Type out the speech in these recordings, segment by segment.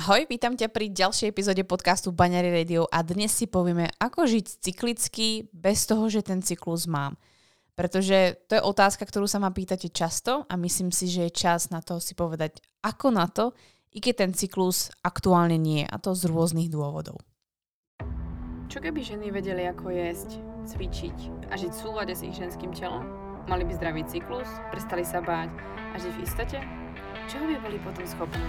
Ahoj, vítam ťa pri ďalšej epizóde podcastu Baňary Radio a dnes si povieme, ako žiť cyklicky bez toho, že ten cyklus mám. Pretože to je otázka, ktorú sa ma pýtate často a myslím si, že je čas na to si povedať, ako na to, i keď ten cyklus aktuálne nie, a to z rôznych dôvodov. Čo keby ženy vedeli, ako jesť, cvičiť a žiť v súlade s ich ženským telom? Mali by zdravý cyklus, prestali sa báť a žiť v istote? Čoho by boli potom schopné?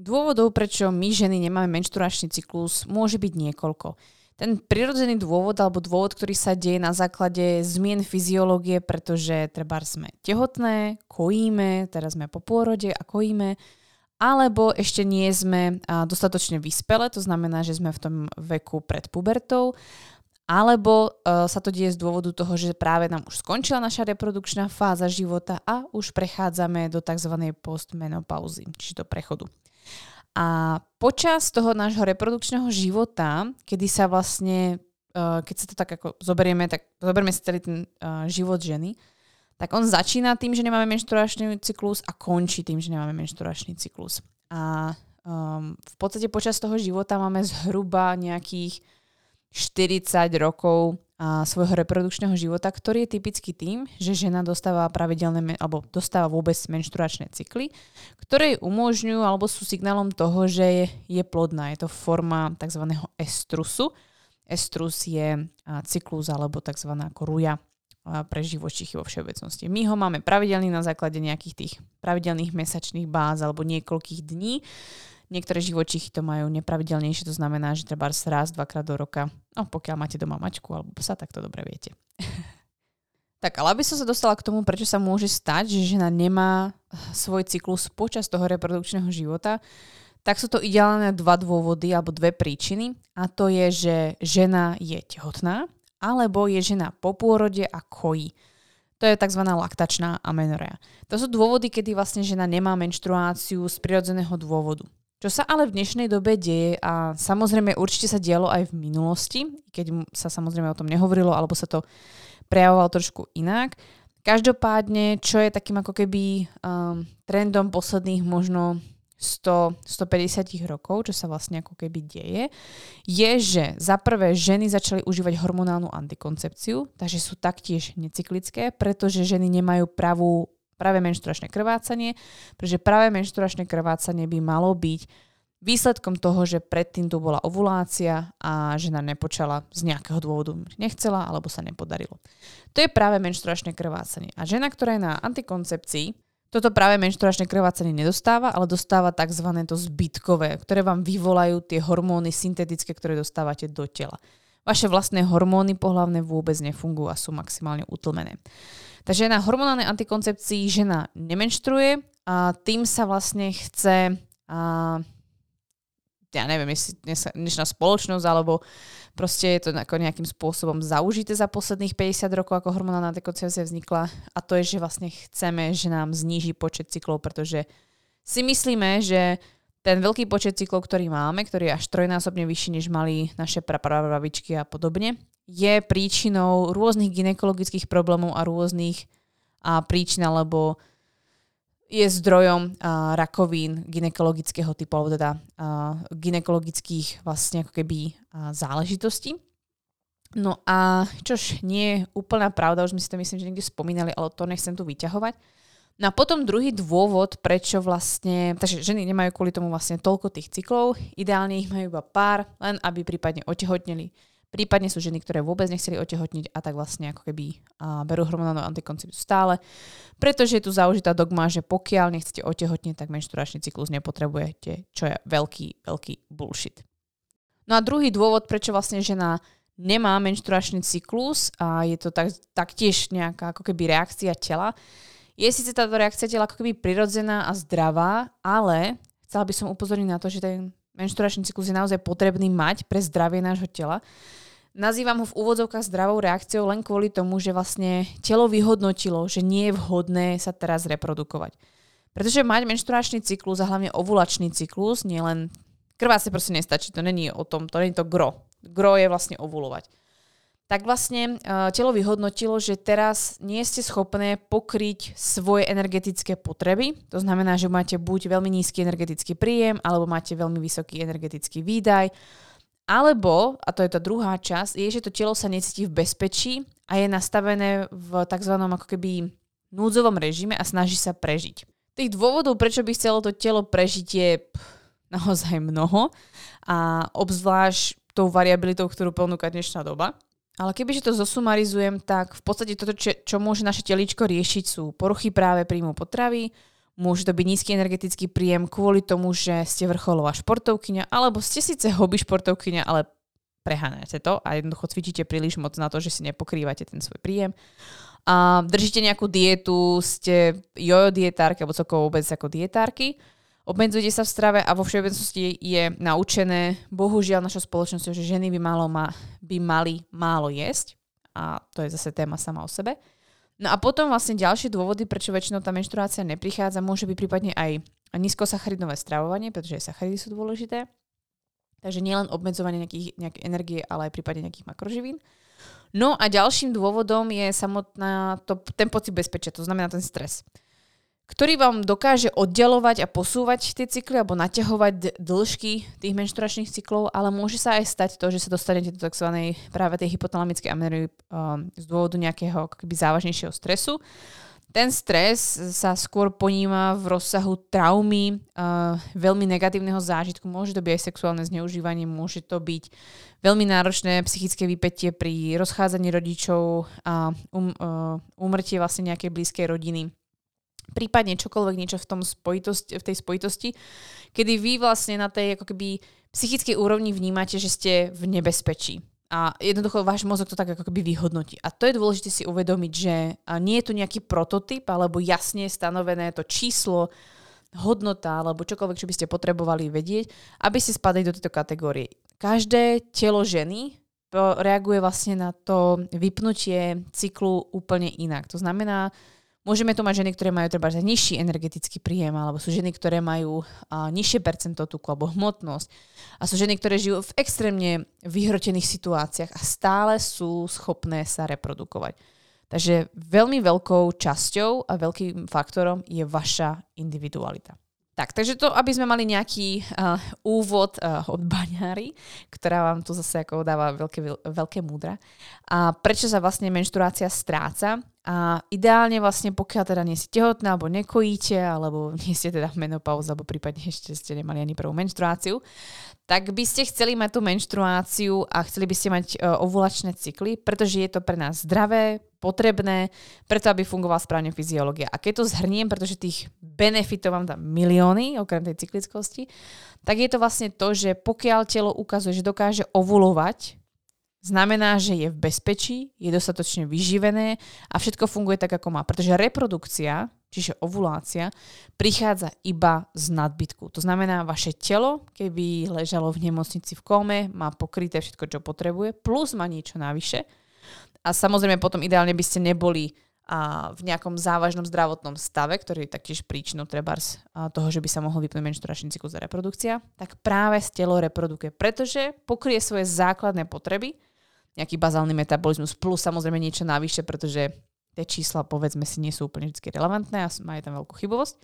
Dôvodov, prečo my ženy nemáme menšturačný cyklus, môže byť niekoľko. Ten prirodzený dôvod alebo dôvod, ktorý sa deje na základe zmien fyziológie, pretože treba sme tehotné, kojíme, teraz sme po pôrode a kojíme, alebo ešte nie sme dostatočne vyspele, to znamená, že sme v tom veku pred pubertou, alebo uh, sa to deje z dôvodu toho, že práve nám už skončila naša reprodukčná fáza života a už prechádzame do tzv. postmenopauzy, čiže do prechodu. A počas toho nášho reprodukčného života, kedy sa vlastne, uh, keď sa to tak ako zoberieme, tak zoberieme si celý ten uh, život ženy, tak on začína tým, že nemáme menšturačný cyklus a končí tým, že nemáme menšturačný cyklus. A um, v podstate počas toho života máme zhruba nejakých 40 rokov a svojho reprodukčného života, ktorý je typický tým, že žena dostáva pravidelné, alebo dostáva vôbec menšturačné cykly, ktoré umožňujú alebo sú signálom toho, že je, je plodná. Je to forma tzv. estrusu. Estrus je cyklus alebo tzv. ako ruja pre živočichy vo všeobecnosti. My ho máme pravidelný na základe nejakých tých pravidelných mesačných báz alebo niekoľkých dní Niektoré živočichy to majú nepravidelnejšie, to znamená, že treba raz, dvakrát do roka. No pokiaľ máte doma mačku alebo psa, tak to dobre viete. tak ale aby som sa dostala k tomu, prečo sa môže stať, že žena nemá svoj cyklus počas toho reprodukčného života, tak sú to ideálne dva dôvody alebo dve príčiny. A to je, že žena je tehotná alebo je žena po pôrode a kojí. To je tzv. laktačná amenorea. To sú dôvody, kedy vlastne žena nemá menštruáciu z prirodzeného dôvodu. Čo sa ale v dnešnej dobe deje a samozrejme určite sa dialo aj v minulosti, keď sa samozrejme o tom nehovorilo alebo sa to prejavovalo trošku inak. Každopádne, čo je takým ako keby um, trendom posledných možno 100, 150 rokov, čo sa vlastne ako keby deje, je, že za prvé ženy začali užívať hormonálnu antikoncepciu, takže sú taktiež necyklické, pretože ženy nemajú pravú práve menšturačné krvácanie, pretože práve menšturačné krvácanie by malo byť výsledkom toho, že predtým tu bola ovulácia a žena nepočala z nejakého dôvodu. Nechcela alebo sa nepodarilo. To je práve menšturačné krvácanie. A žena, ktorá je na antikoncepcii, toto práve menšturačné krvácanie nedostáva, ale dostáva tzv. to zbytkové, ktoré vám vyvolajú tie hormóny syntetické, ktoré dostávate do tela. Vaše vlastné hormóny pohlavné vôbec nefungujú a sú maximálne utlmené. Takže na hormonálnej antikoncepcii žena nemenštruje a tým sa vlastne chce, a, ja neviem, jestli dnešná spoločnosť alebo proste je to ako nejakým spôsobom zaužité za posledných 50 rokov, ako hormonálna antikoncepcia vznikla a to je, že vlastne chceme, že nám zníži počet cyklov, pretože si myslíme, že ten veľký počet cyklov, ktorý máme, ktorý je až trojnásobne vyšší, než mali naše prapravičky a podobne, je príčinou rôznych ginekologických problémov a rôznych a príčin, alebo je zdrojom a, rakovín ginekologického typu, alebo teda a, ginekologických vlastne ako keby a, záležitostí. No a čož nie je úplná pravda, už sme si to myslím, že niekde spomínali, ale to nechcem tu vyťahovať. No a potom druhý dôvod, prečo vlastne, takže ženy nemajú kvôli tomu vlastne toľko tých cyklov, ideálne ich majú iba pár, len aby prípadne otehotneli. Prípadne sú ženy, ktoré vôbec nechceli otehotniť a tak vlastne ako keby a berú hormonálnu antikoncepciu stále, pretože je tu zaužitá dogma, že pokiaľ nechcete otehotniť, tak menšturačný cyklus nepotrebujete, čo je veľký, veľký bullshit. No a druhý dôvod, prečo vlastne žena nemá menšturačný cyklus a je to tak, taktiež nejaká ako keby reakcia tela, Je síce táto reakcia tela ako keby prirodzená a zdravá, ale chcela by som upozorniť na to, že ten menšturačný cyklus je naozaj potrebný mať pre zdravie nášho tela. Nazývam ho v úvodzovkách zdravou reakciou len kvôli tomu, že vlastne telo vyhodnotilo, že nie je vhodné sa teraz reprodukovať. Pretože mať menšturačný cyklus a hlavne ovulačný cyklus, nielen krváce proste nestačí, to není o tom, to není to gro. Gro je vlastne ovulovať tak vlastne uh, telo vyhodnotilo, že teraz nie ste schopné pokryť svoje energetické potreby. To znamená, že máte buď veľmi nízky energetický príjem, alebo máte veľmi vysoký energetický výdaj, alebo, a to je tá druhá časť, je, že to telo sa necíti v bezpečí a je nastavené v tzv. ako keby núdzovom režime a snaží sa prežiť. Tých dôvodov, prečo by chcelo to telo prežiť, je naozaj mnoho a obzvlášť tou variabilitou, ktorú ponúka dnešná doba. Ale kebyže to zosumarizujem, tak v podstate toto, čo, čo môže naše teličko riešiť, sú poruchy práve príjmu potravy, môže to byť nízky energetický príjem kvôli tomu, že ste vrcholová športovkyňa, alebo ste síce hobby športovkyňa, ale preháňate to a jednoducho cvičíte príliš moc na to, že si nepokrývate ten svoj príjem. A držíte nejakú dietu, ste jojo dietárky alebo celkovo vôbec ako dietárky Obmedzujte sa v strave a vo všeobecnosti je naučené, bohužiaľ našou spoločnosťou, že ženy by, malo ma, by mali málo jesť. A to je zase téma sama o sebe. No a potom vlastne ďalšie dôvody, prečo väčšinou tá menštruácia neprichádza, môže byť prípadne aj nízkosacharidové stravovanie, pretože aj sacharidy sú dôležité. Takže nielen obmedzovanie nejakých, nejakej energie, ale aj prípadne nejakých makroživín. No a ďalším dôvodom je samotná to, ten pocit bezpečia, to znamená ten stres ktorý vám dokáže oddelovať a posúvať tie cykly alebo naťahovať dĺžky tých menšturačných cyklov, ale môže sa aj stať to, že sa dostanete do tzv. práve tej hypotalamickej amenorhy um, z dôvodu nejakého akoby závažnejšieho stresu. Ten stres sa skôr poníma v rozsahu traumy, uh, veľmi negatívneho zážitku. Môže to byť aj sexuálne zneužívanie, môže to byť veľmi náročné psychické vypetie pri rozchádzaní rodičov a um, uh, umrtie vlastne nejakej blízkej rodiny prípadne čokoľvek niečo v, tom spojitosti, v tej spojitosti, kedy vy vlastne na tej ako keby psychickej úrovni vnímate, že ste v nebezpečí. A jednoducho váš mozog to tak ako keby vyhodnotí. A to je dôležité si uvedomiť, že nie je tu nejaký prototyp alebo jasne stanovené to číslo, hodnota alebo čokoľvek, čo by ste potrebovali vedieť, aby ste spadli do tejto kategórie. Každé telo ženy reaguje vlastne na to vypnutie cyklu úplne inak. To znamená, Môžeme tu mať ženy, ktoré majú treba nižší energetický príjem, alebo sú ženy, ktoré majú a, nižšie percento tuku alebo hmotnosť. A sú ženy, ktoré žijú v extrémne vyhrotených situáciách a stále sú schopné sa reprodukovať. Takže veľmi veľkou časťou a veľkým faktorom je vaša individualita. Tak, takže to, aby sme mali nejaký uh, úvod uh, od baňári, ktorá vám tu zase ako dáva veľké, veľké múdra. A prečo sa vlastne menštruácia stráca? A ideálne vlastne, pokiaľ teda nie ste tehotná, alebo nekojíte, alebo nie ste teda v menopauze, alebo prípadne ešte ste nemali ani prvú menštruáciu, tak by ste chceli mať tú menštruáciu a chceli by ste mať uh, ovulačné cykly, pretože je to pre nás zdravé, potrebné, preto aby fungovala správne fyziológia. A keď to zhrniem, pretože tých benefitov vám dám milióny, okrem tej cyklickosti, tak je to vlastne to, že pokiaľ telo ukazuje, že dokáže ovulovať, znamená, že je v bezpečí, je dostatočne vyživené a všetko funguje tak, ako má. Pretože reprodukcia, čiže ovulácia, prichádza iba z nadbytku. To znamená, vaše telo, keby ležalo v nemocnici v kóme, má pokryté všetko, čo potrebuje, plus má niečo navyše, a samozrejme potom ideálne by ste neboli a v nejakom závažnom zdravotnom stave, ktorý je taktiež príčinou trebárs toho, že by sa mohol vypnúť menšturačný cyklus a reprodukcia, tak práve telo reprodukuje, pretože pokrie svoje základné potreby, nejaký bazálny metabolizmus plus samozrejme niečo navyše, pretože tie čísla povedzme si nie sú úplne vždy relevantné a majú tam veľkú chybovosť.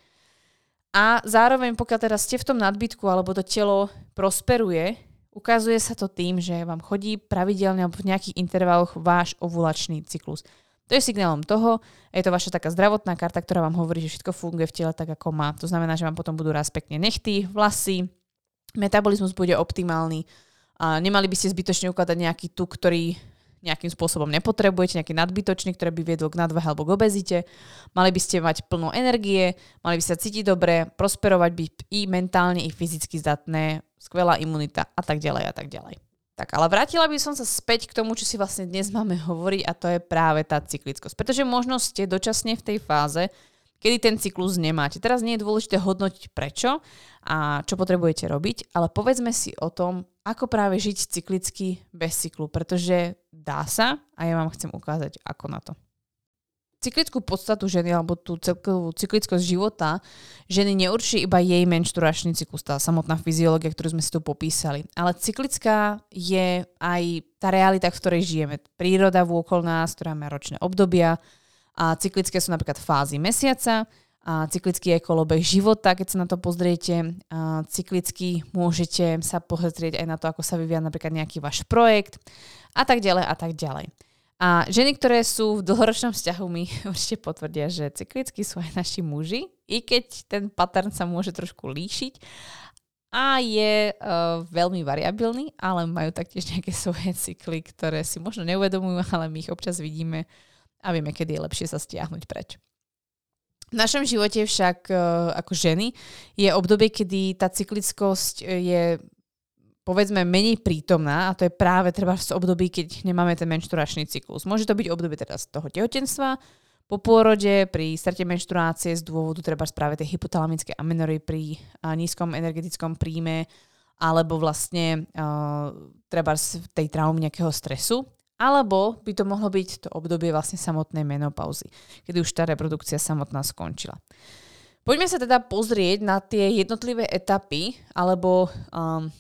A zároveň pokiaľ teraz ste v tom nadbytku alebo to telo prosperuje, Ukazuje sa to tým, že vám chodí pravidelne v nejakých intervaloch váš ovulačný cyklus. To je signálom toho, je to vaša taká zdravotná karta, ktorá vám hovorí, že všetko funguje v tele tak, ako má. To znamená, že vám potom budú raz pekne nechty, vlasy, metabolizmus bude optimálny a nemali by ste zbytočne ukladať nejaký tuk, ktorý nejakým spôsobom nepotrebujete, nejaký nadbytočný, ktorý by viedol k nadvahe alebo k obezite. Mali by ste mať plno energie, mali by sa cítiť dobre, prosperovať, byť i mentálne, i fyzicky zdatné, skvelá imunita a tak ďalej a tak ďalej. Tak ale vrátila by som sa späť k tomu, čo si vlastne dnes máme hovoriť a to je práve tá cyklickosť. Pretože možno ste dočasne v tej fáze, kedy ten cyklus nemáte. Teraz nie je dôležité hodnotiť prečo a čo potrebujete robiť, ale povedzme si o tom, ako práve žiť cyklicky bez cyklu, pretože dá sa a ja vám chcem ukázať, ako na to cyklickú podstatu ženy alebo tú celkovú cyklickosť života ženy neurčí iba jej menšturačný cyklus, tá samotná fyziológia, ktorú sme si tu popísali. Ale cyklická je aj tá realita, v ktorej žijeme. Príroda vôkol nás, ktorá má ročné obdobia a cyklické sú napríklad fázy mesiaca, a cyklický je kolobeh života, keď sa na to pozriete. A cyklicky môžete sa pozrieť aj na to, ako sa vyvíja napríklad nejaký váš projekt a tak ďalej a tak ďalej. A ženy, ktoré sú v dlhoročnom vzťahu, mi určite potvrdia, že cyklicky sú aj naši muži, i keď ten pattern sa môže trošku líšiť a je uh, veľmi variabilný, ale majú taktiež nejaké svoje cykly, ktoré si možno neuvedomujú, ale my ich občas vidíme a vieme, kedy je lepšie sa stiahnuť preč. V našom živote však uh, ako ženy je obdobie, kedy tá cyklickosť je povedzme menej prítomná a to je práve treba v období, keď nemáme ten menšturačný cyklus. Môže to byť obdobie teraz toho tehotenstva, po pôrode, pri strate menštruácie z dôvodu treba práve tej hypotalamické amenory pri nízkom energetickom príjme alebo vlastne uh, treba z tej traumy nejakého stresu. Alebo by to mohlo byť to obdobie vlastne samotnej menopauzy, kedy už tá reprodukcia samotná skončila. Poďme sa teda pozrieť na tie jednotlivé etapy alebo um,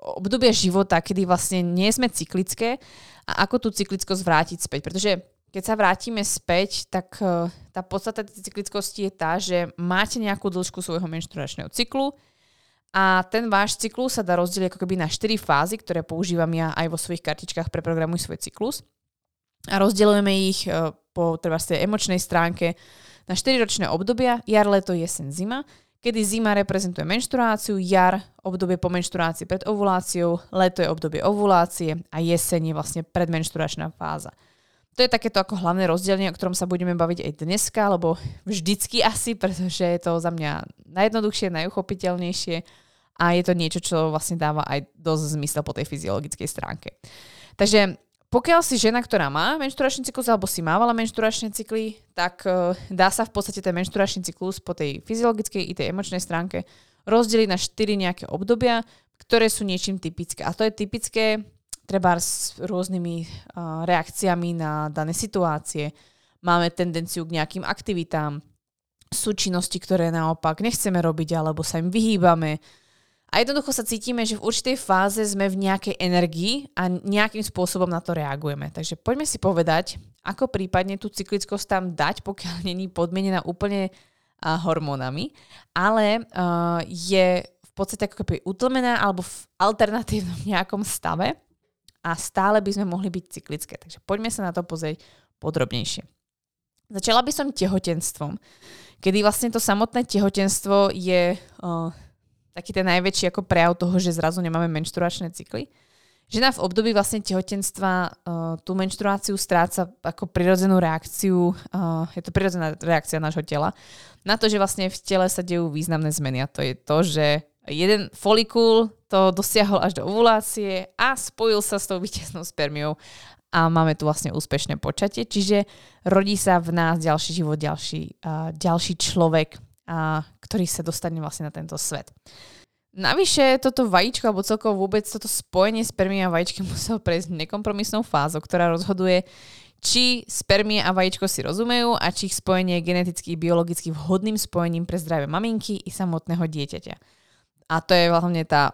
obdobie života, kedy vlastne nie sme cyklické a ako tú cyklickosť vrátiť späť. Pretože keď sa vrátime späť, tak uh, tá podstata tej cyklickosti je tá, že máte nejakú dĺžku svojho menštruačného cyklu a ten váš cyklus sa dá rozdeliť ako keby na 4 fázy, ktoré používam ja aj vo svojich kartičkách pre programuj svoj cyklus. A rozdeľujeme ich uh, po treba tej emočnej stránke na 4 ročné obdobia, jar, leto, jesen, zima kedy zima reprezentuje menštruáciu, jar obdobie po menštruácii pred ovuláciou, leto je obdobie ovulácie a jeseň je vlastne predmenštruačná fáza. To je takéto ako hlavné rozdelenie, o ktorom sa budeme baviť aj dneska, lebo vždycky asi, pretože je to za mňa najjednoduchšie, najuchopiteľnejšie a je to niečo, čo vlastne dáva aj dosť zmysel po tej fyziologickej stránke. Takže pokiaľ si žena, ktorá má menšturačný cyklus alebo si mávala menšturačné cykly, tak uh, dá sa v podstate ten menšturačný cyklus po tej fyziologickej i tej emočnej stránke rozdeliť na 4 nejaké obdobia, ktoré sú niečím typické. A to je typické treba s rôznymi uh, reakciami na dané situácie. Máme tendenciu k nejakým aktivitám, sú činnosti, ktoré naopak nechceme robiť alebo sa im vyhýbame, a jednoducho sa cítime, že v určitej fáze sme v nejakej energii a nejakým spôsobom na to reagujeme. Takže poďme si povedať, ako prípadne tú cyklickosť tam dať, pokiaľ není podmienená úplne uh, hormónami, ale uh, je v podstate ako keby utlmená alebo v alternatívnom nejakom stave a stále by sme mohli byť cyklické. Takže poďme sa na to pozrieť podrobnejšie. Začala by som tehotenstvom, kedy vlastne to samotné tehotenstvo je uh, taký ten najväčší ako prejav toho, že zrazu nemáme menštruačné cykly. Žena v období vlastne tehotenstva uh, tú menštruáciu stráca ako prirodzenú reakciu, uh, je to prirodzená reakcia nášho tela, na to, že vlastne v tele sa dejú významné zmeny. A to je to, že jeden folikul to dosiahol až do ovulácie a spojil sa s tou víťaznou spermiou a máme tu vlastne úspešné počatie, čiže rodí sa v nás ďalší život, ďalší, uh, ďalší človek, a, ktorý sa dostane vlastne na tento svet. Navyše toto vajíčko, alebo celkovo vôbec toto spojenie spermie a vajíčky muselo prejsť nekompromisnou fázou, ktorá rozhoduje, či spermie a vajíčko si rozumejú a či ich spojenie je geneticky biologicky vhodným spojením pre zdravie maminky i samotného dieťaťa. A to je hlavne tá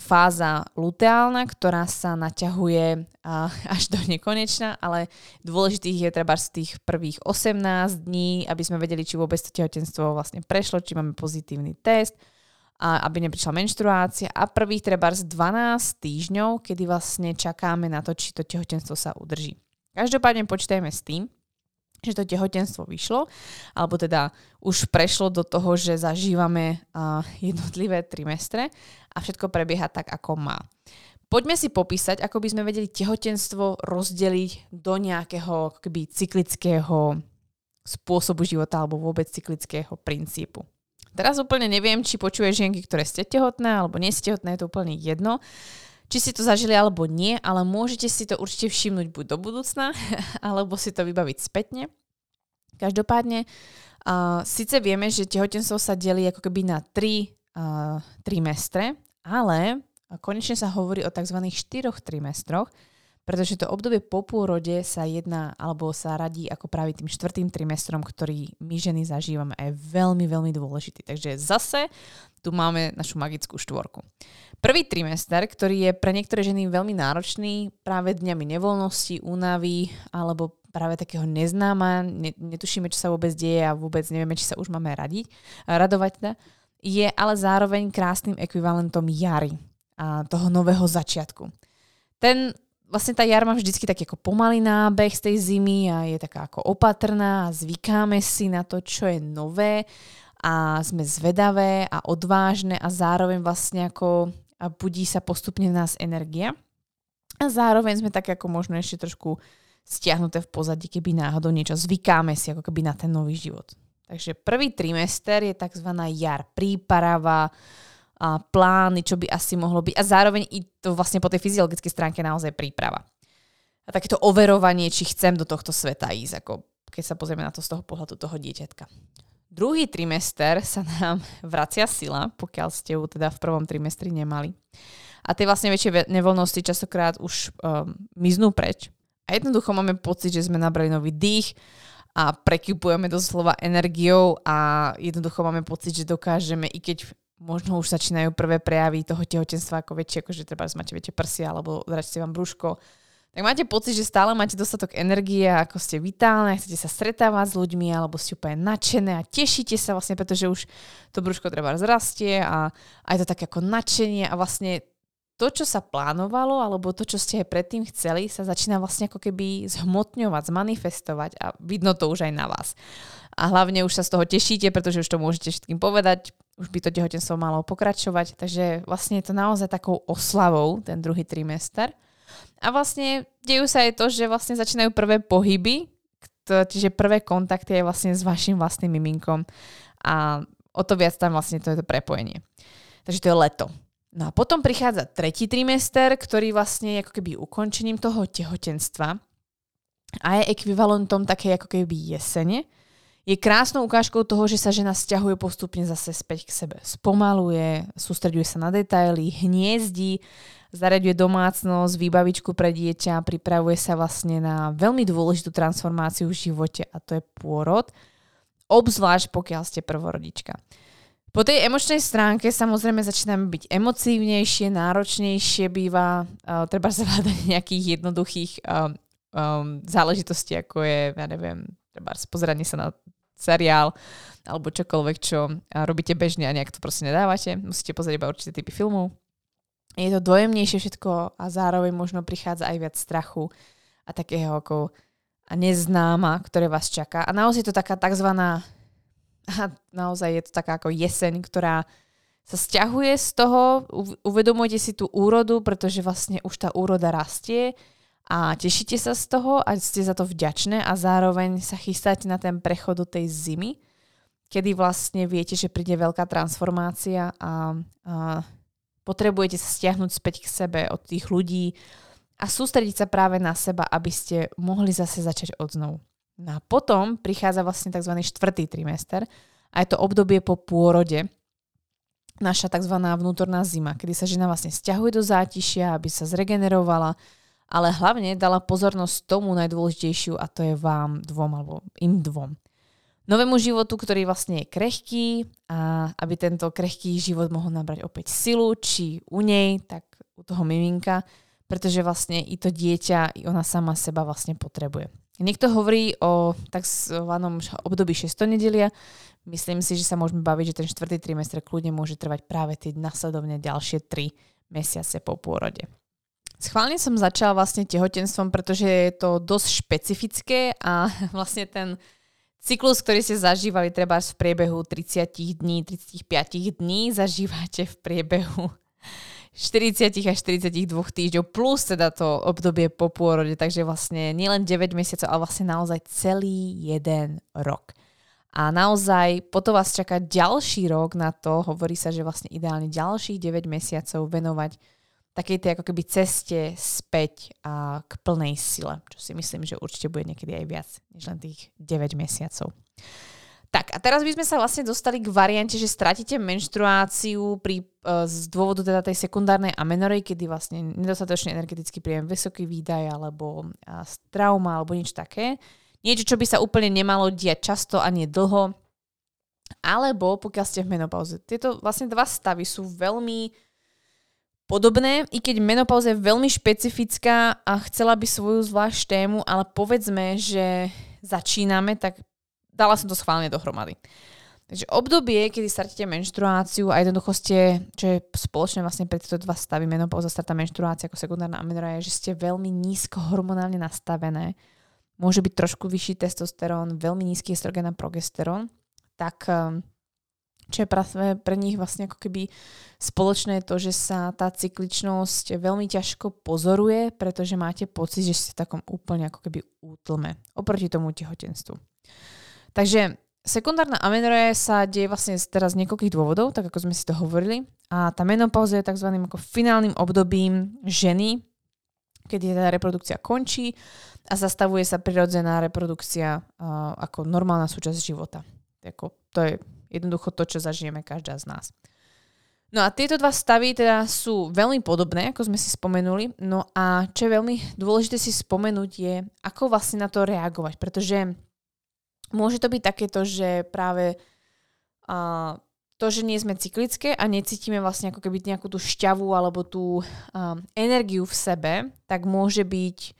fáza luteálna, ktorá sa naťahuje až do nekonečna, ale dôležitých je treba z tých prvých 18 dní, aby sme vedeli, či vôbec to tehotenstvo vlastne prešlo, či máme pozitívny test, a aby neprišla menštruácia a prvých treba z 12 týždňov, kedy vlastne čakáme na to, či to tehotenstvo sa udrží. Každopádne počítajme s tým, že to tehotenstvo vyšlo, alebo teda už prešlo do toho, že zažívame jednotlivé trimestre a všetko prebieha tak, ako má. Poďme si popísať, ako by sme vedeli tehotenstvo rozdeliť do nejakého keby, cyklického spôsobu života alebo vôbec cyklického princípu. Teraz úplne neviem, či počuje žienky, ktoré ste tehotné alebo nie ste tehotné, je to úplne jedno či ste to zažili alebo nie, ale môžete si to určite všimnúť buď do budúcna, alebo si to vybaviť spätne. Každopádne, uh, síce vieme, že tehotenstvo sa delí ako keby na tri uh, trimestre, ale konečne sa hovorí o tzv. štyroch trimestroch, pretože to obdobie po pôrode sa jedná alebo sa radí ako práve tým štvrtým trimestrom, ktorý my ženy zažívame a je veľmi, veľmi dôležitý. Takže zase tu máme našu magickú štvorku. Prvý trimester, ktorý je pre niektoré ženy veľmi náročný, práve dňami nevoľnosti, únavy alebo práve takého neznáma, netušíme, čo sa vôbec deje a vôbec nevieme, či sa už máme radiť, radovať teda, je ale zároveň krásnym ekvivalentom jary a toho nového začiatku. Ten vlastne tá jar má vždycky taký ako pomalý nábeh z tej zimy a je taká ako opatrná a zvykáme si na to, čo je nové a sme zvedavé a odvážne a zároveň vlastne ako budí sa postupne v nás energia. A zároveň sme tak ako možno ešte trošku stiahnuté v pozadí, keby náhodou niečo zvykáme si ako keby na ten nový život. Takže prvý trimester je tzv. jar, príprava, a plány, čo by asi mohlo byť. A zároveň i to vlastne po tej fyziologickej stránke naozaj príprava. A takéto overovanie, či chcem do tohto sveta ísť, ako keď sa pozrieme na to z toho pohľadu toho dieťatka. Druhý trimester sa nám vracia sila, pokiaľ ste ju teda v prvom trimestri nemali. A tie vlastne väčšie nevoľnosti častokrát už um, miznú preč. A jednoducho máme pocit, že sme nabrali nový dých a prekypujeme doslova energiou a jednoducho máme pocit, že dokážeme, i keď možno už začínajú prvé prejavy toho tehotenstva ako väčšie, ako že treba máte väčšie prsia alebo zračte vám brúško, tak máte pocit, že stále máte dostatok energie ako ste vitálne, chcete sa stretávať s ľuďmi alebo ste úplne nadšené a tešíte sa vlastne, pretože už to brúško treba zrastie a aj to také ako nadšenie a vlastne to, čo sa plánovalo, alebo to, čo ste aj predtým chceli, sa začína vlastne ako keby zhmotňovať, zmanifestovať a vidno to už aj na vás. A hlavne už sa z toho tešíte, pretože už to môžete všetkým povedať, už by to tehotenstvo malo pokračovať, takže vlastne je to naozaj takou oslavou, ten druhý trimester. A vlastne dejú sa aj to, že vlastne začínajú prvé pohyby, čiže prvé kontakty aj vlastne s vašim vlastným miminkom a o to viac tam vlastne to je to prepojenie. Takže to je leto. No a potom prichádza tretí trimester, ktorý vlastne je ako keby ukončením toho tehotenstva a je ekvivalentom takej ako keby jesene. Je krásnou ukážkou toho, že sa žena stiahuje postupne zase späť k sebe. Spomaluje, sústreďuje sa na detaily, hniezdí, zariaduje domácnosť, výbavičku pre dieťa, pripravuje sa vlastne na veľmi dôležitú transformáciu v živote a to je pôrod, obzvlášť pokiaľ ste prvorodička. Po tej emočnej stránke samozrejme začíname byť emotívnejšie, náročnejšie býva, uh, treba zvládať nejakých jednoduchých um, um, záležitostí, ako je, ja neviem, treba pozeranie sa na seriál alebo čokoľvek, čo robíte bežne a nejak to proste nedávate. Musíte pozrieť iba určité typy filmov. Je to dojemnejšie všetko a zároveň možno prichádza aj viac strachu a takého ako a neznáma, ktoré vás čaká. A naozaj je to taká takzvaná a naozaj je to taká ako jeseň, ktorá sa stiahuje z toho, uvedomujete si tú úrodu, pretože vlastne už tá úroda rastie a tešíte sa z toho a ste za to vďačné a zároveň sa chystáte na ten prechod do tej zimy, kedy vlastne viete, že príde veľká transformácia a, a potrebujete sa stiahnuť späť k sebe od tých ľudí a sústrediť sa práve na seba, aby ste mohli zase začať od znovu. No a potom prichádza vlastne tzv. štvrtý trimester a je to obdobie po pôrode, naša tzv. vnútorná zima, kedy sa žena vlastne stiahuje do zátišia, aby sa zregenerovala, ale hlavne dala pozornosť tomu najdôležitejšiu a to je vám dvom alebo im dvom. Novému životu, ktorý vlastne je krehký a aby tento krehký život mohol nabrať opäť silu, či u nej, tak u toho miminka, pretože vlastne i to dieťa, i ona sama seba vlastne potrebuje. Niekto hovorí o tzv. období 6 nedelia. Myslím si, že sa môžeme baviť, že ten štvrtý trimestr kľudne môže trvať práve tie nasledovne ďalšie 3 mesiace po pôrode. Schválne som začala vlastne tehotenstvom, pretože je to dosť špecifické a vlastne ten cyklus, ktorý ste zažívali treba v priebehu 30 dní, 35 dní, zažívate v priebehu 40 až 42 týždňov plus teda to obdobie po pôrode, takže vlastne nielen 9 mesiacov, ale vlastne naozaj celý jeden rok. A naozaj potom vás čaká ďalší rok na to, hovorí sa, že vlastne ideálne ďalších 9 mesiacov venovať takej tej ako keby ceste späť a k plnej sile, čo si myslím, že určite bude niekedy aj viac než len tých 9 mesiacov. Tak a teraz by sme sa vlastne dostali k variante, že stratíte menštruáciu pri, uh, z dôvodu teda tej sekundárnej amenorej, kedy vlastne nedostatočný energetický príjem, vysoký výdaj alebo trauma alebo niečo také. Niečo, čo by sa úplne nemalo diať často a nie dlho. Alebo pokiaľ ste v menopauze. Tieto vlastne dva stavy sú veľmi podobné, i keď menopauza je veľmi špecifická a chcela by svoju zvlášť tému, ale povedzme, že začíname, tak dala som to schválne dohromady. Takže obdobie, kedy stratíte menštruáciu a jednoducho ste, čo je spoločné vlastne pre tieto dva stavy, menopauza, strata menštruácia ako sekundárna amenora, je, že ste veľmi nízko hormonálne nastavené. Môže byť trošku vyšší testosterón, veľmi nízky estrogen a progesterón. Tak ehm, čo je práve pre nich vlastne ako keby spoločné to, že sa tá cykličnosť veľmi ťažko pozoruje, pretože máte pocit, že ste v takom úplne ako keby útlme oproti tomu tehotenstvu. Takže sekundárna amenorreia sa deje vlastne teraz z niekoľkých dôvodov, tak ako sme si to hovorili. A tá menopauza je tzv. ako finálnym obdobím ženy, kedy tá reprodukcia končí a zastavuje sa prirodzená reprodukcia uh, ako normálna súčasť života. Ako, to je jednoducho to, čo zažijeme každá z nás. No a tieto dva stavy teda sú veľmi podobné, ako sme si spomenuli. No a čo je veľmi dôležité si spomenúť je, ako vlastne na to reagovať, pretože Môže to byť takéto, že práve uh, to, že nie sme cyklické a necítime vlastne ako keby nejakú tú šťavu alebo tú um, energiu v sebe, tak môže byť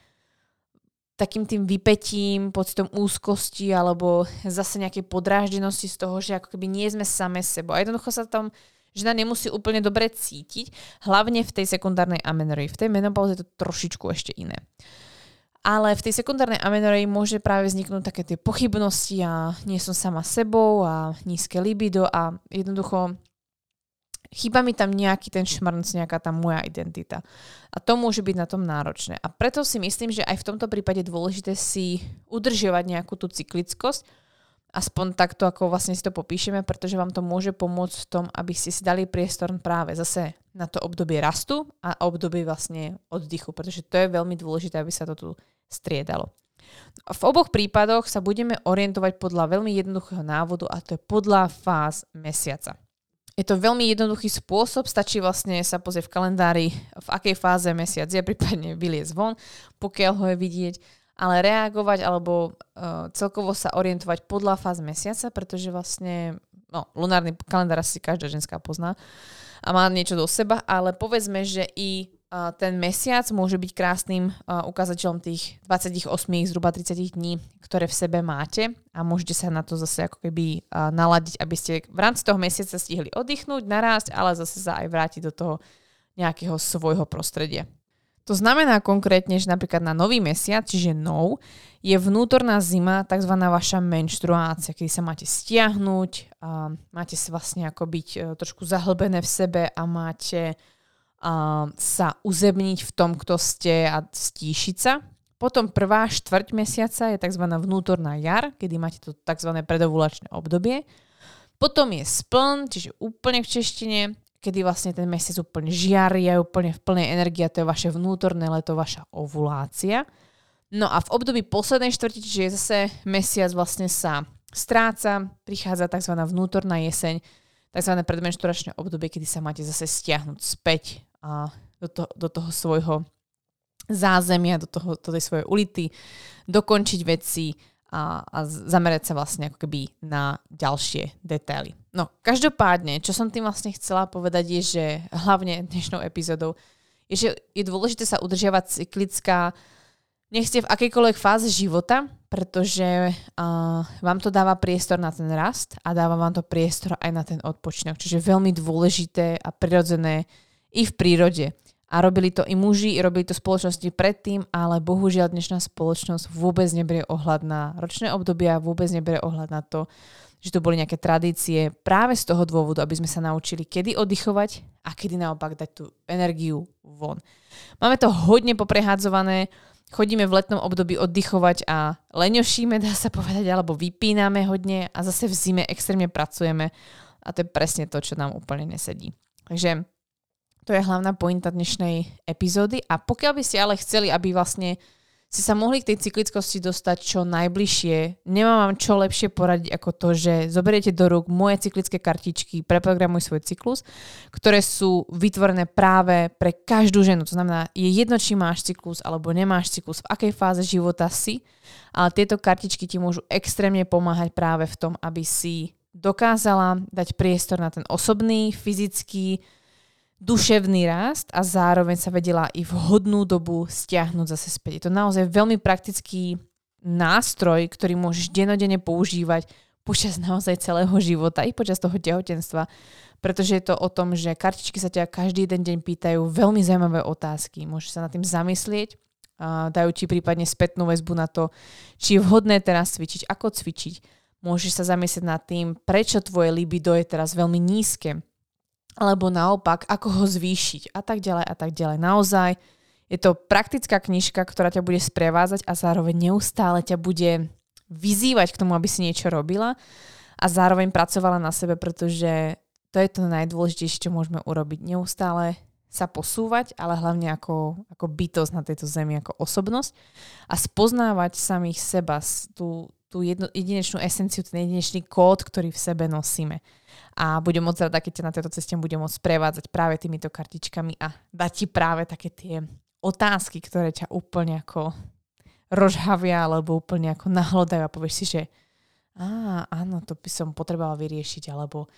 takým tým vypetím, pocitom úzkosti alebo zase nejakej podráždenosti z toho, že ako keby nie sme same sebou. A jednoducho sa tam žena nemusí úplne dobre cítiť, hlavne v tej sekundárnej amenorei. V tej menopauze je to trošičku ešte iné. Ale v tej sekundárnej amenoreji môže práve vzniknúť také tie pochybnosti a nie som sama sebou a nízke libido a jednoducho chýba mi tam nejaký ten šmrnc, nejaká tá moja identita. A to môže byť na tom náročné. A preto si myslím, že aj v tomto prípade dôležité si udržiavať nejakú tú cyklickosť, aspoň takto, ako vlastne si to popíšeme, pretože vám to môže pomôcť v tom, aby ste si dali priestor práve zase na to obdobie rastu a obdobie vlastne oddychu, pretože to je veľmi dôležité, aby sa to tu striedalo. V oboch prípadoch sa budeme orientovať podľa veľmi jednoduchého návodu a to je podľa fáz mesiaca. Je to veľmi jednoduchý spôsob, stačí vlastne sa pozrieť v kalendári, v akej fáze mesiac je, prípadne vyliez von, pokiaľ ho je vidieť ale reagovať alebo uh, celkovo sa orientovať podľa fáz mesiaca, pretože vlastne, no, lunárny kalendár asi každá ženská pozná a má niečo do seba, ale povedzme, že i ten mesiac môže byť krásnym ukazateľom tých 28, zhruba 30 dní, ktoré v sebe máte a môžete sa na to zase ako keby naladiť, aby ste v rámci toho mesiaca stihli oddychnúť, narásť, ale zase sa aj vrátiť do toho nejakého svojho prostredia. To znamená konkrétne, že napríklad na nový mesiac, čiže nov, je vnútorná zima, tzv. vaša menštruácia, kedy sa máte stiahnuť, a máte sa vlastne ako byť e, trošku zahlbené v sebe a máte a, sa uzemniť v tom, kto ste a stíšiť sa. Potom prvá štvrť mesiaca je tzv. vnútorná jar, kedy máte to tzv. predovulačné obdobie. Potom je spln, čiže úplne v češtine kedy vlastne ten mesiac úplne žiari a úplne v plnej energii a to je vaše vnútorné leto, vaša ovulácia. No a v období poslednej štvrti, čiže zase mesiac vlastne sa stráca, prichádza tzv. vnútorná jeseň, tzv. predmenšturačné obdobie, kedy sa máte zase stiahnuť späť a do, to, do toho svojho zázemia, do, toho, do tej svojej ulity, dokončiť veci, a, a zamerať sa vlastne ako keby na ďalšie detaily. No, každopádne, čo som tým vlastne chcela povedať je, že hlavne dnešnou epizódou je, že je dôležité sa udržiavať cyklická, nech ste v akejkoľvek fáze života, pretože uh, vám to dáva priestor na ten rast a dáva vám to priestor aj na ten odpočinok. Čiže veľmi dôležité a prirodzené i v prírode. A robili to i muži, i robili to spoločnosti predtým, ale bohužiaľ dnešná spoločnosť vôbec neberie ohľad na ročné obdobia, vôbec neberie ohľad na to, že to boli nejaké tradície práve z toho dôvodu, aby sme sa naučili, kedy oddychovať a kedy naopak dať tú energiu von. Máme to hodne poprehádzované, chodíme v letnom období oddychovať a leňošíme, dá sa povedať, alebo vypíname hodne a zase v zime extrémne pracujeme a to je presne to, čo nám úplne nesedí. Takže To je hlavná pointa dnešnej epizódy. A pokiaľ by ste ale chceli, aby vlastne ste sa mohli k tej cyklickosti dostať čo najbližšie. Nemám vám čo lepšie poradiť ako to, že zoberiete do rúk moje cyklické kartičky, preprogramuj svoj cyklus, ktoré sú vytvorené práve pre každú ženu. To znamená, je jedno, či máš cyklus alebo nemáš cyklus, v akej fáze života si, ale tieto kartičky ti môžu extrémne pomáhať práve v tom, aby si dokázala dať priestor na ten osobný, fyzický, duševný rast a zároveň sa vedela i vhodnú dobu stiahnuť zase späť. Je to naozaj veľmi praktický nástroj, ktorý môžeš denodene používať počas naozaj celého života, i počas toho tehotenstva, pretože je to o tom, že kartičky sa ťa každý jeden deň pýtajú veľmi zaujímavé otázky. Môžeš sa nad tým zamyslieť, a dajú ti prípadne spätnú väzbu na to, či je vhodné teraz cvičiť, ako cvičiť. Môžeš sa zamyslieť nad tým, prečo tvoje libido je teraz veľmi nízke alebo naopak, ako ho zvýšiť a tak ďalej a tak ďalej. Naozaj je to praktická knižka, ktorá ťa bude sprevádzať a zároveň neustále ťa bude vyzývať k tomu, aby si niečo robila a zároveň pracovala na sebe, pretože to je to najdôležitejšie, čo môžeme urobiť. Neustále sa posúvať, ale hlavne ako, ako bytosť na tejto zemi, ako osobnosť a spoznávať samých seba, tú, tú jedno, jedinečnú esenciu, ten jedinečný kód, ktorý v sebe nosíme a budem moc rada, keď ťa na tejto ceste budem môcť prevádzať práve týmito kartičkami a dať ti práve také tie otázky, ktoré ťa úplne ako rozhavia alebo úplne ako nahlodajú a povieš si, že á, áno, to by som potrebovala vyriešiť alebo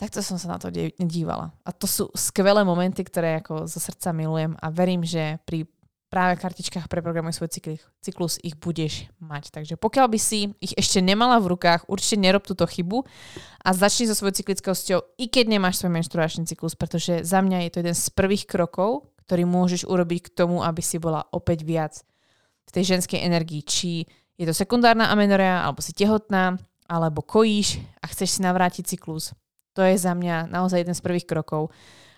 takto som sa na to dívala. A to sú skvelé momenty, ktoré ako zo srdca milujem a verím, že pri práve kartičkách preprogramuj svoj cyklus, cyklus, ich budeš mať. Takže pokiaľ by si ich ešte nemala v rukách, určite nerob túto chybu a začni so svojou cyklickosťou, i keď nemáš svoj menštruačný cyklus, pretože za mňa je to jeden z prvých krokov, ktorý môžeš urobiť k tomu, aby si bola opäť viac v tej ženskej energii. Či je to sekundárna amenorea, alebo si tehotná, alebo kojíš a chceš si navrátiť cyklus. To je za mňa naozaj jeden z prvých krokov,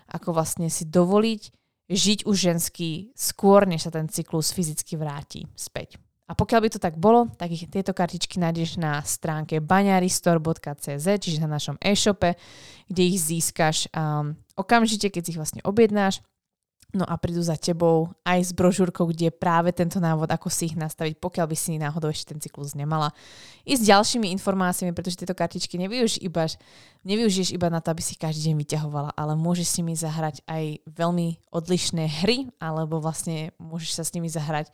ako vlastne si dovoliť žiť už ženský skôr, než sa ten cyklus fyzicky vráti späť. A pokiaľ by to tak bolo, tak ich tieto kartičky nájdeš na stránke baňaristore.cz, čiže na našom e-shope, kde ich získaš um, okamžite, keď si ich vlastne objednáš No a prídu za tebou aj s brožúrkou, kde je práve tento návod, ako si ich nastaviť, pokiaľ by si náhodou ešte ten cyklus nemala. I s ďalšími informáciami, pretože tieto kartičky nevyužiješ iba, nevyužiješ iba na to, aby si každý deň vyťahovala, ale môžeš si mi zahrať aj veľmi odlišné hry, alebo vlastne môžeš sa s nimi zahrať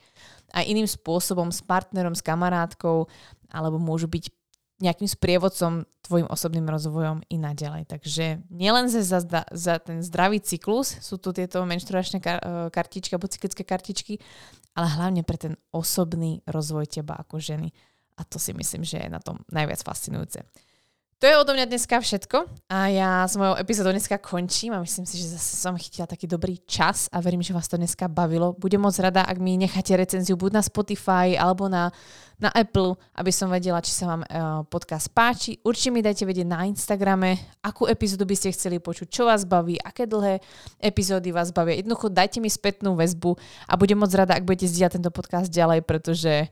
aj iným spôsobom, s partnerom, s kamarátkou, alebo môžu byť nejakým sprievodcom tvojim osobným rozvojom i naďalej. Takže nielen za, za, ten zdravý cyklus sú tu tieto menštruačné kar, e, kartičky alebo cyklické kartičky, ale hlavne pre ten osobný rozvoj teba ako ženy. A to si myslím, že je na tom najviac fascinujúce. To je odo mňa dneska všetko a ja s mojou epizódou dneska končím a myslím si, že zase som chytila taký dobrý čas a verím, že vás to dneska bavilo. Budem moc rada, ak mi necháte recenziu buď na Spotify alebo na, na Apple, aby som vedela, či sa vám uh, podcast páči. Určite mi dajte vedieť na Instagrame, akú epizódu by ste chceli počuť, čo vás baví, aké dlhé epizódy vás bavia. Jednoducho dajte mi spätnú väzbu a budem moc rada, ak budete zdieľať tento podcast ďalej, pretože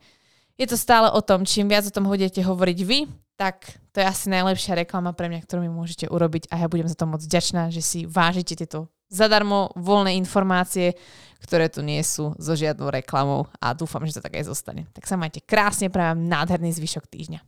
je to stále o tom, čím viac o tom budete hovoriť vy, tak to je asi najlepšia reklama pre mňa, ktorú mi môžete urobiť a ja budem za to moc vďačná, že si vážite tieto zadarmo voľné informácie, ktoré tu nie sú so žiadnou reklamou a dúfam, že to tak aj zostane. Tak sa majte krásne, prajem nádherný zvyšok týždňa.